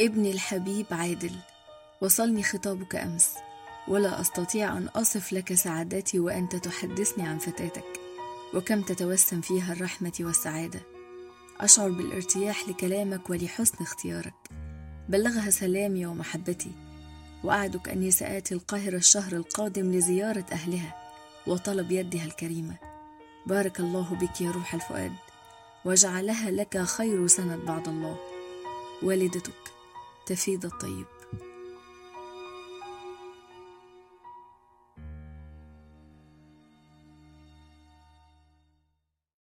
ابني الحبيب عادل وصلني خطابك أمس ولا أستطيع أن أصف لك سعادتي وأنت تحدثني عن فتاتك وكم تتوسم فيها الرحمة والسعادة. أشعر بالارتياح لكلامك ولحسن اختيارك. بلغها سلامي ومحبتي وأعدك أني سآتي القاهرة الشهر القادم لزيارة أهلها وطلب يدها الكريمة. بارك الله بك يا روح الفؤاد وجعلها لك خير سند بعد الله. والدتك تفيد الطيب.